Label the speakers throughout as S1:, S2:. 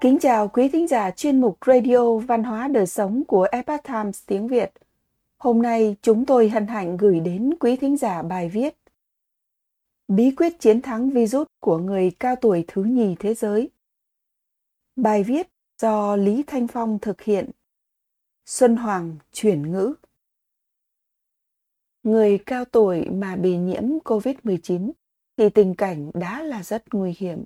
S1: Kính chào quý thính giả chuyên mục Radio Văn hóa Đời Sống của Epoch Times tiếng Việt. Hôm nay chúng tôi hân hạnh gửi đến quý thính giả bài viết Bí quyết chiến thắng virus của người cao tuổi thứ nhì thế giới. Bài viết do Lý Thanh Phong thực hiện. Xuân Hoàng chuyển ngữ. Người cao tuổi mà bị nhiễm COVID-19 thì tình cảnh đã là rất nguy hiểm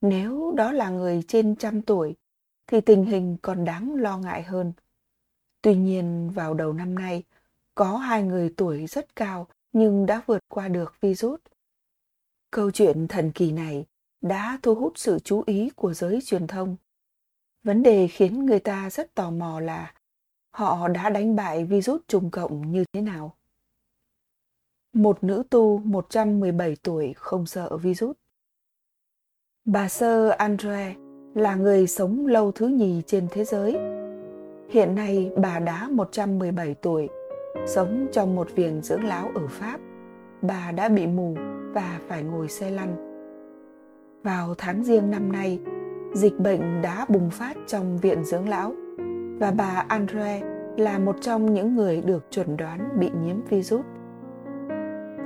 S1: nếu đó là người trên trăm tuổi thì tình hình còn đáng lo ngại hơn. Tuy nhiên vào đầu năm nay, có hai người tuổi rất cao nhưng đã vượt qua được virus. Câu chuyện thần kỳ này đã thu hút sự chú ý của giới truyền thông. Vấn đề khiến người ta rất tò mò là họ đã đánh bại virus trùng cộng như thế nào. Một nữ tu 117 tuổi không sợ virus. Bà Sơ Andre là người sống lâu thứ nhì trên thế giới. Hiện nay bà đã 117 tuổi, sống trong một viện dưỡng lão ở Pháp. Bà đã bị mù và phải ngồi xe lăn. Vào tháng riêng năm nay, dịch bệnh đã bùng phát trong viện dưỡng lão và bà Andre là một trong những người được chuẩn đoán bị nhiễm virus.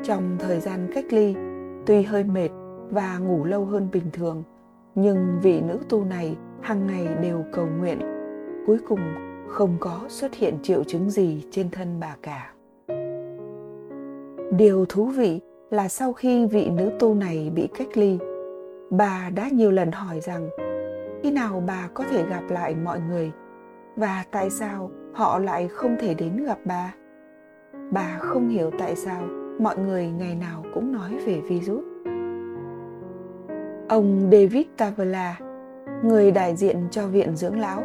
S1: Trong thời gian cách ly, tuy hơi mệt và ngủ lâu hơn bình thường. Nhưng vị nữ tu này hàng ngày đều cầu nguyện. Cuối cùng, không có xuất hiện triệu chứng gì trên thân bà cả. Điều thú vị là sau khi vị nữ tu này bị cách ly, bà đã nhiều lần hỏi rằng, khi nào bà có thể gặp lại mọi người? Và tại sao họ lại không thể đến gặp bà? Bà không hiểu tại sao mọi người ngày nào cũng nói về virus Ông David Tavala, người đại diện cho viện dưỡng lão,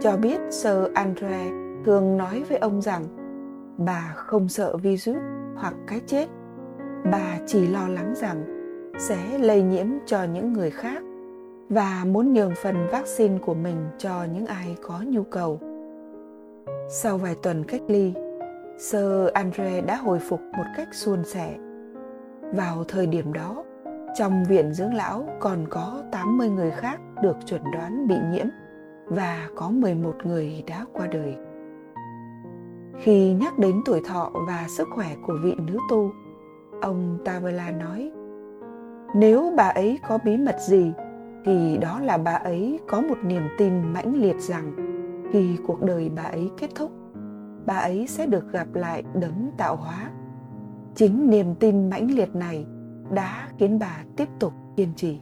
S1: cho biết Sir Andre thường nói với ông rằng bà không sợ virus hoặc cái chết. Bà chỉ lo lắng rằng sẽ lây nhiễm cho những người khác và muốn nhường phần vaccine của mình cho những ai có nhu cầu. Sau vài tuần cách ly, Sir Andre đã hồi phục một cách suôn sẻ. Vào thời điểm đó, trong viện dưỡng lão còn có 80 người khác được chuẩn đoán bị nhiễm và có 11 người đã qua đời. Khi nhắc đến tuổi thọ và sức khỏe của vị nữ tu, ông Tavala nói, nếu bà ấy có bí mật gì thì đó là bà ấy có một niềm tin mãnh liệt rằng khi cuộc đời bà ấy kết thúc, bà ấy sẽ được gặp lại đấng tạo hóa. Chính niềm tin mãnh liệt này đã khiến bà tiếp tục kiên trì.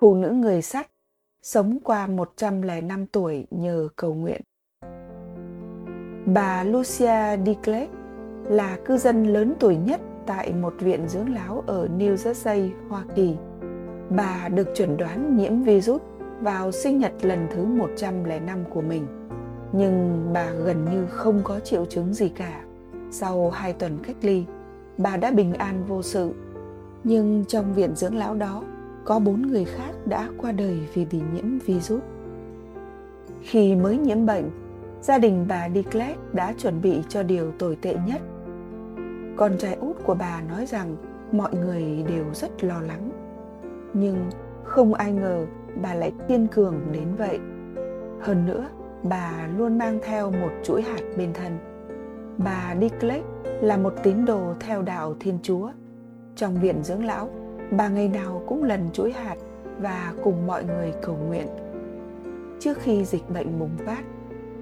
S1: Phụ nữ người sắt sống qua 105 tuổi nhờ cầu nguyện. Bà Lucia Diclet là cư dân lớn tuổi nhất tại một viện dưỡng lão ở New Jersey, Hoa Kỳ. Bà được chuẩn đoán nhiễm virus vào sinh nhật lần thứ 105 của mình. Nhưng bà gần như không có triệu chứng gì cả. Sau hai tuần cách ly, bà đã bình an vô sự. Nhưng trong viện dưỡng lão đó, có bốn người khác đã qua đời vì bị nhiễm virus. Khi mới nhiễm bệnh, gia đình bà Diclet đã chuẩn bị cho điều tồi tệ nhất. Con trai út của bà nói rằng mọi người đều rất lo lắng. Nhưng không ai ngờ bà lại kiên cường đến vậy. Hơn nữa, bà luôn mang theo một chuỗi hạt bên thân. Bà Diclet là một tín đồ theo đạo Thiên Chúa. Trong viện dưỡng lão, bà ngày nào cũng lần chuỗi hạt và cùng mọi người cầu nguyện. Trước khi dịch bệnh bùng phát,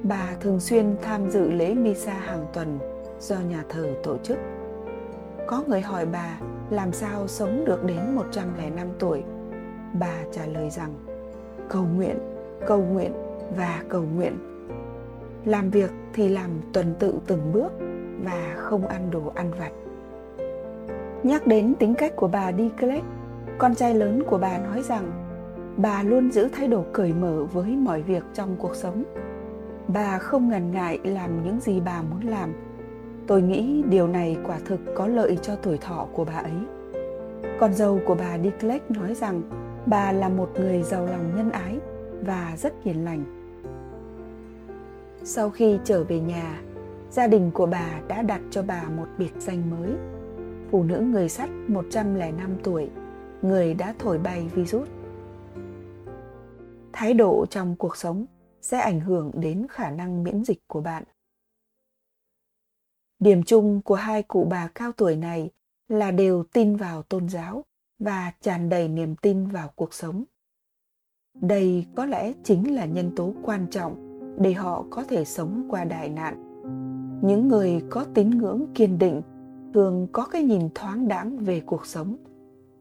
S1: bà thường xuyên tham dự lễ Misa hàng tuần do nhà thờ tổ chức. Có người hỏi bà làm sao sống được đến 105 tuổi. Bà trả lời rằng cầu nguyện, cầu nguyện và cầu nguyện. Làm việc thì làm tuần tự từng bước và không ăn đồ ăn vặt. Nhắc đến tính cách của bà Diclet, con trai lớn của bà nói rằng bà luôn giữ thái độ cởi mở với mọi việc trong cuộc sống. Bà không ngần ngại làm những gì bà muốn làm. Tôi nghĩ điều này quả thực có lợi cho tuổi thọ của bà ấy. Con dâu của bà Diclet nói rằng bà là một người giàu lòng nhân ái và rất hiền lành. Sau khi trở về nhà, gia đình của bà đã đặt cho bà một biệt danh mới. Phụ nữ người sắt 105 tuổi, người đã thổi bay virus. thái độ trong cuộc sống sẽ ảnh hưởng đến khả năng miễn dịch của bạn điểm chung của hai cụ bà cao tuổi này là đều tin vào tôn giáo và tràn đầy niềm tin vào cuộc sống đây có lẽ chính là nhân tố quan trọng để họ có thể sống qua đại nạn những người có tín ngưỡng kiên định thường có cái nhìn thoáng đãng về cuộc sống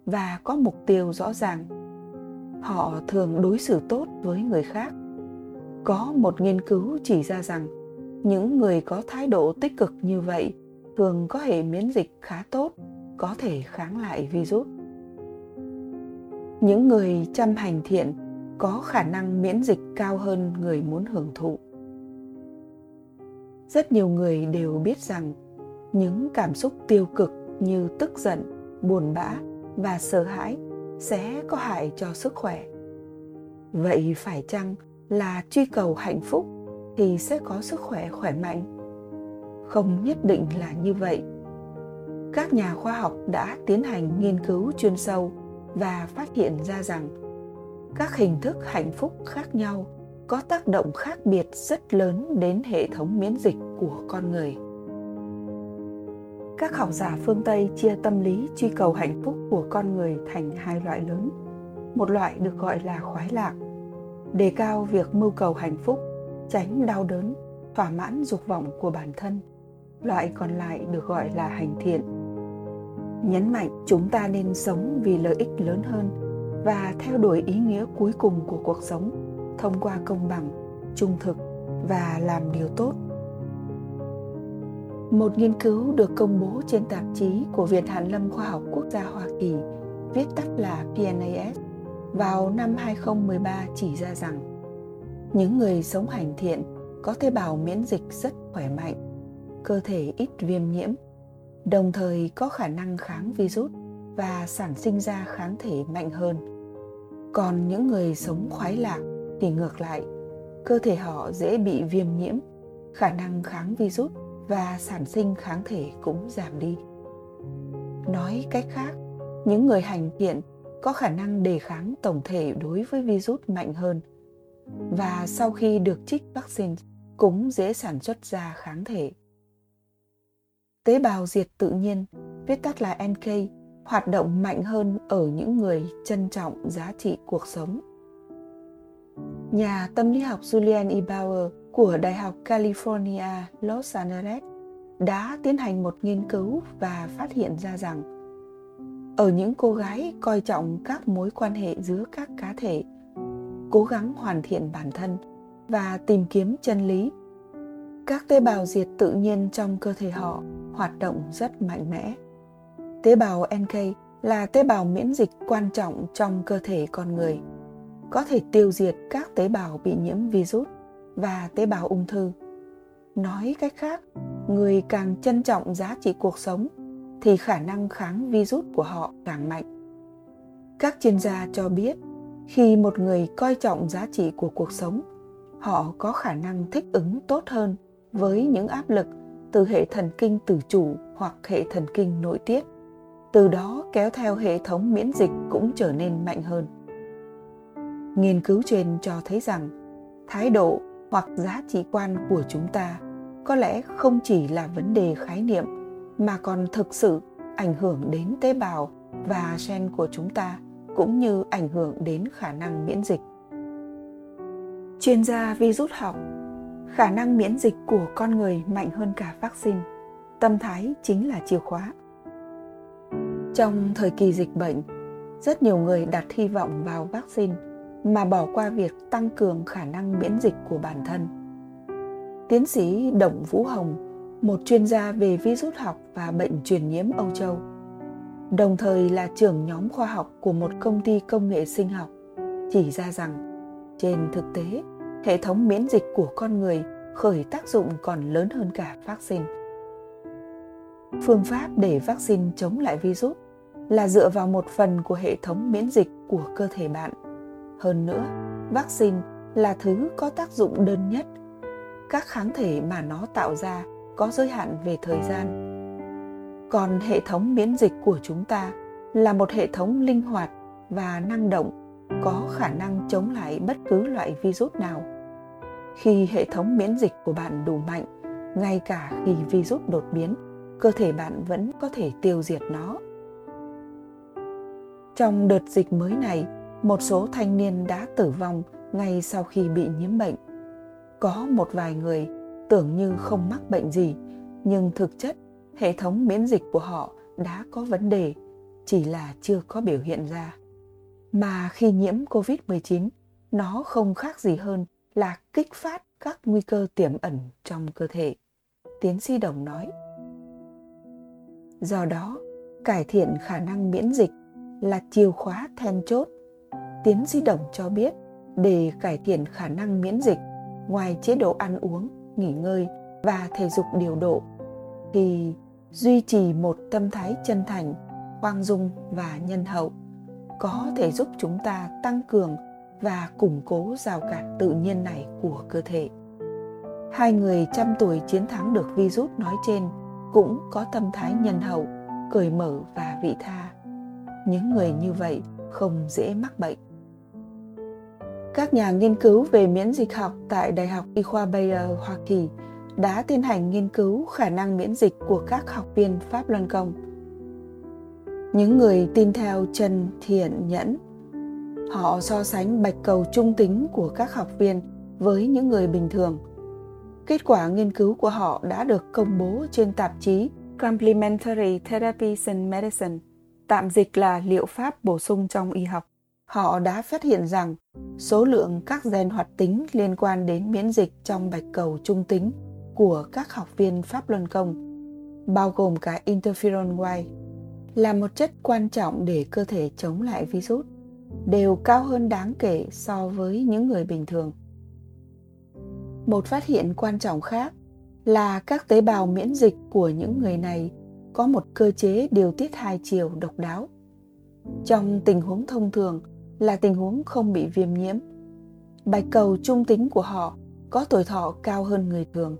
S1: và có mục tiêu rõ ràng. Họ thường đối xử tốt với người khác. Có một nghiên cứu chỉ ra rằng những người có thái độ tích cực như vậy thường có hệ miễn dịch khá tốt, có thể kháng lại virus. Những người chăm hành thiện có khả năng miễn dịch cao hơn người muốn hưởng thụ rất nhiều người đều biết rằng những cảm xúc tiêu cực như tức giận, buồn bã và sợ hãi sẽ có hại cho sức khỏe. Vậy phải chăng là truy cầu hạnh phúc thì sẽ có sức khỏe khỏe mạnh? Không nhất định là như vậy. Các nhà khoa học đã tiến hành nghiên cứu chuyên sâu và phát hiện ra rằng các hình thức hạnh phúc khác nhau có tác động khác biệt rất lớn đến hệ thống miễn dịch của con người. Các học giả phương tây chia tâm lý truy cầu hạnh phúc của con người thành hai loại lớn. Một loại được gọi là khoái lạc, đề cao việc mưu cầu hạnh phúc, tránh đau đớn, thỏa mãn dục vọng của bản thân. Loại còn lại được gọi là hành thiện. Nhấn mạnh chúng ta nên sống vì lợi ích lớn hơn và theo đuổi ý nghĩa cuối cùng của cuộc sống thông qua công bằng trung thực và làm điều tốt một nghiên cứu được công bố trên tạp chí của Viện Hàn lâm Khoa học Quốc gia Hoa Kỳ, viết tắt là PNAS, vào năm 2013 chỉ ra rằng những người sống hành thiện có tế bào miễn dịch rất khỏe mạnh, cơ thể ít viêm nhiễm, đồng thời có khả năng kháng virus và sản sinh ra kháng thể mạnh hơn. Còn những người sống khoái lạc thì ngược lại, cơ thể họ dễ bị viêm nhiễm, khả năng kháng virus và sản sinh kháng thể cũng giảm đi. Nói cách khác, những người hành thiện có khả năng đề kháng tổng thể đối với virus mạnh hơn và sau khi được trích vaccine cũng dễ sản xuất ra kháng thể. Tế bào diệt tự nhiên, viết tắt là NK, hoạt động mạnh hơn ở những người trân trọng giá trị cuộc sống. Nhà tâm lý học Julian E. Bauer của Đại học California, Los Angeles đã tiến hành một nghiên cứu và phát hiện ra rằng ở những cô gái coi trọng các mối quan hệ giữa các cá thể cố gắng hoàn thiện bản thân và tìm kiếm chân lý các tế bào diệt tự nhiên trong cơ thể họ hoạt động rất mạnh mẽ tế bào nk là tế bào miễn dịch quan trọng trong cơ thể con người có thể tiêu diệt các tế bào bị nhiễm virus và tế bào ung thư. Nói cách khác, người càng trân trọng giá trị cuộc sống, thì khả năng kháng virus của họ càng mạnh. Các chuyên gia cho biết, khi một người coi trọng giá trị của cuộc sống, họ có khả năng thích ứng tốt hơn với những áp lực từ hệ thần kinh tự chủ hoặc hệ thần kinh nội tiết, từ đó kéo theo hệ thống miễn dịch cũng trở nên mạnh hơn nghiên cứu trên cho thấy rằng thái độ hoặc giá trị quan của chúng ta có lẽ không chỉ là vấn đề khái niệm, mà còn thực sự ảnh hưởng đến tế bào và gen của chúng ta, cũng như ảnh hưởng đến khả năng miễn dịch. Chuyên gia virus học, khả năng miễn dịch của con người mạnh hơn cả vaccine, tâm thái chính là chìa khóa. Trong thời kỳ dịch bệnh, rất nhiều người đặt hy vọng vào vaccine mà bỏ qua việc tăng cường khả năng miễn dịch của bản thân. Tiến sĩ Đồng Vũ Hồng, một chuyên gia về virus học và bệnh truyền nhiễm Âu Châu, đồng thời là trưởng nhóm khoa học của một công ty công nghệ sinh học, chỉ ra rằng trên thực tế, hệ thống miễn dịch của con người khởi tác dụng còn lớn hơn cả vaccine. Phương pháp để vaccine chống lại virus là dựa vào một phần của hệ thống miễn dịch của cơ thể bạn hơn nữa, vaccine là thứ có tác dụng đơn nhất. Các kháng thể mà nó tạo ra có giới hạn về thời gian. Còn hệ thống miễn dịch của chúng ta là một hệ thống linh hoạt và năng động có khả năng chống lại bất cứ loại virus nào. Khi hệ thống miễn dịch của bạn đủ mạnh, ngay cả khi virus đột biến, cơ thể bạn vẫn có thể tiêu diệt nó. Trong đợt dịch mới này, một số thanh niên đã tử vong ngay sau khi bị nhiễm bệnh. Có một vài người tưởng như không mắc bệnh gì, nhưng thực chất hệ thống miễn dịch của họ đã có vấn đề, chỉ là chưa có biểu hiện ra. Mà khi nhiễm COVID-19, nó không khác gì hơn là kích phát các nguy cơ tiềm ẩn trong cơ thể. Tiến sĩ Đồng nói. Do đó, cải thiện khả năng miễn dịch là chìa khóa then chốt. Tiến sĩ Đồng cho biết, để cải thiện khả năng miễn dịch, ngoài chế độ ăn uống, nghỉ ngơi và thể dục điều độ, thì duy trì một tâm thái chân thành, khoan dung và nhân hậu có thể giúp chúng ta tăng cường và củng cố rào cản tự nhiên này của cơ thể. Hai người trăm tuổi chiến thắng được virus nói trên cũng có tâm thái nhân hậu, cởi mở và vị tha. Những người như vậy không dễ mắc bệnh. Các nhà nghiên cứu về miễn dịch học tại Đại học Y khoa Bayer, Hoa Kỳ đã tiến hành nghiên cứu khả năng miễn dịch của các học viên Pháp Luân Công. Những người tin theo Trần Thiện Nhẫn Họ so sánh bạch cầu trung tính của các học viên với những người bình thường. Kết quả nghiên cứu của họ đã được công bố trên tạp chí Complementary Therapies in Medicine, tạm dịch là liệu pháp bổ sung trong y học. Họ đã phát hiện rằng số lượng các gen hoạt tính liên quan đến miễn dịch trong bạch cầu trung tính của các học viên Pháp Luân Công, bao gồm cả interferon Y, là một chất quan trọng để cơ thể chống lại virus đều cao hơn đáng kể so với những người bình thường. Một phát hiện quan trọng khác là các tế bào miễn dịch của những người này có một cơ chế điều tiết hai chiều độc đáo. Trong tình huống thông thường là tình huống không bị viêm nhiễm, bạch cầu trung tính của họ có tuổi thọ cao hơn người thường.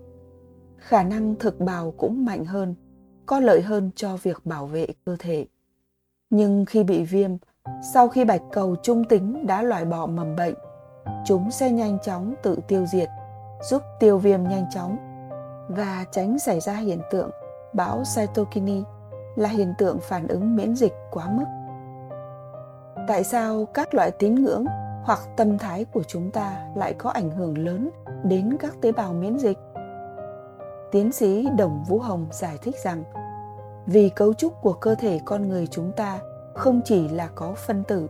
S1: Khả năng thực bào cũng mạnh hơn, có lợi hơn cho việc bảo vệ cơ thể. Nhưng khi bị viêm, sau khi bạch cầu trung tính đã loại bỏ mầm bệnh, chúng sẽ nhanh chóng tự tiêu diệt, giúp tiêu viêm nhanh chóng và tránh xảy ra hiện tượng bão cytokine là hiện tượng phản ứng miễn dịch quá mức. Tại sao các loại tín ngưỡng hoặc tâm thái của chúng ta lại có ảnh hưởng lớn đến các tế bào miễn dịch? Tiến sĩ Đồng Vũ Hồng giải thích rằng, vì cấu trúc của cơ thể con người chúng ta không chỉ là có phân tử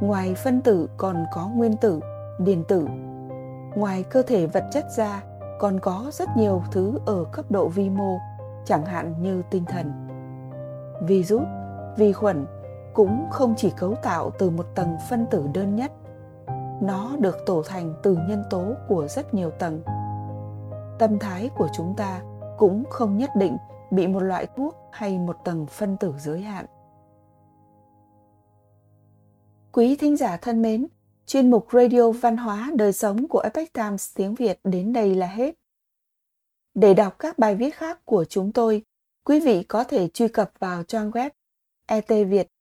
S1: ngoài phân tử còn có nguyên tử điện tử ngoài cơ thể vật chất ra còn có rất nhiều thứ ở cấp độ vi mô chẳng hạn như tinh thần virus vi khuẩn cũng không chỉ cấu tạo từ một tầng phân tử đơn nhất nó được tổ thành từ nhân tố của rất nhiều tầng tâm thái của chúng ta cũng không nhất định bị một loại thuốc hay một tầng phân tử giới hạn Quý thính giả thân mến, chuyên mục Radio Văn hóa Đời sống của Epoch Times tiếng Việt đến đây là hết. Để đọc các bài viết khác của chúng tôi, quý vị có thể truy cập vào trang web etviet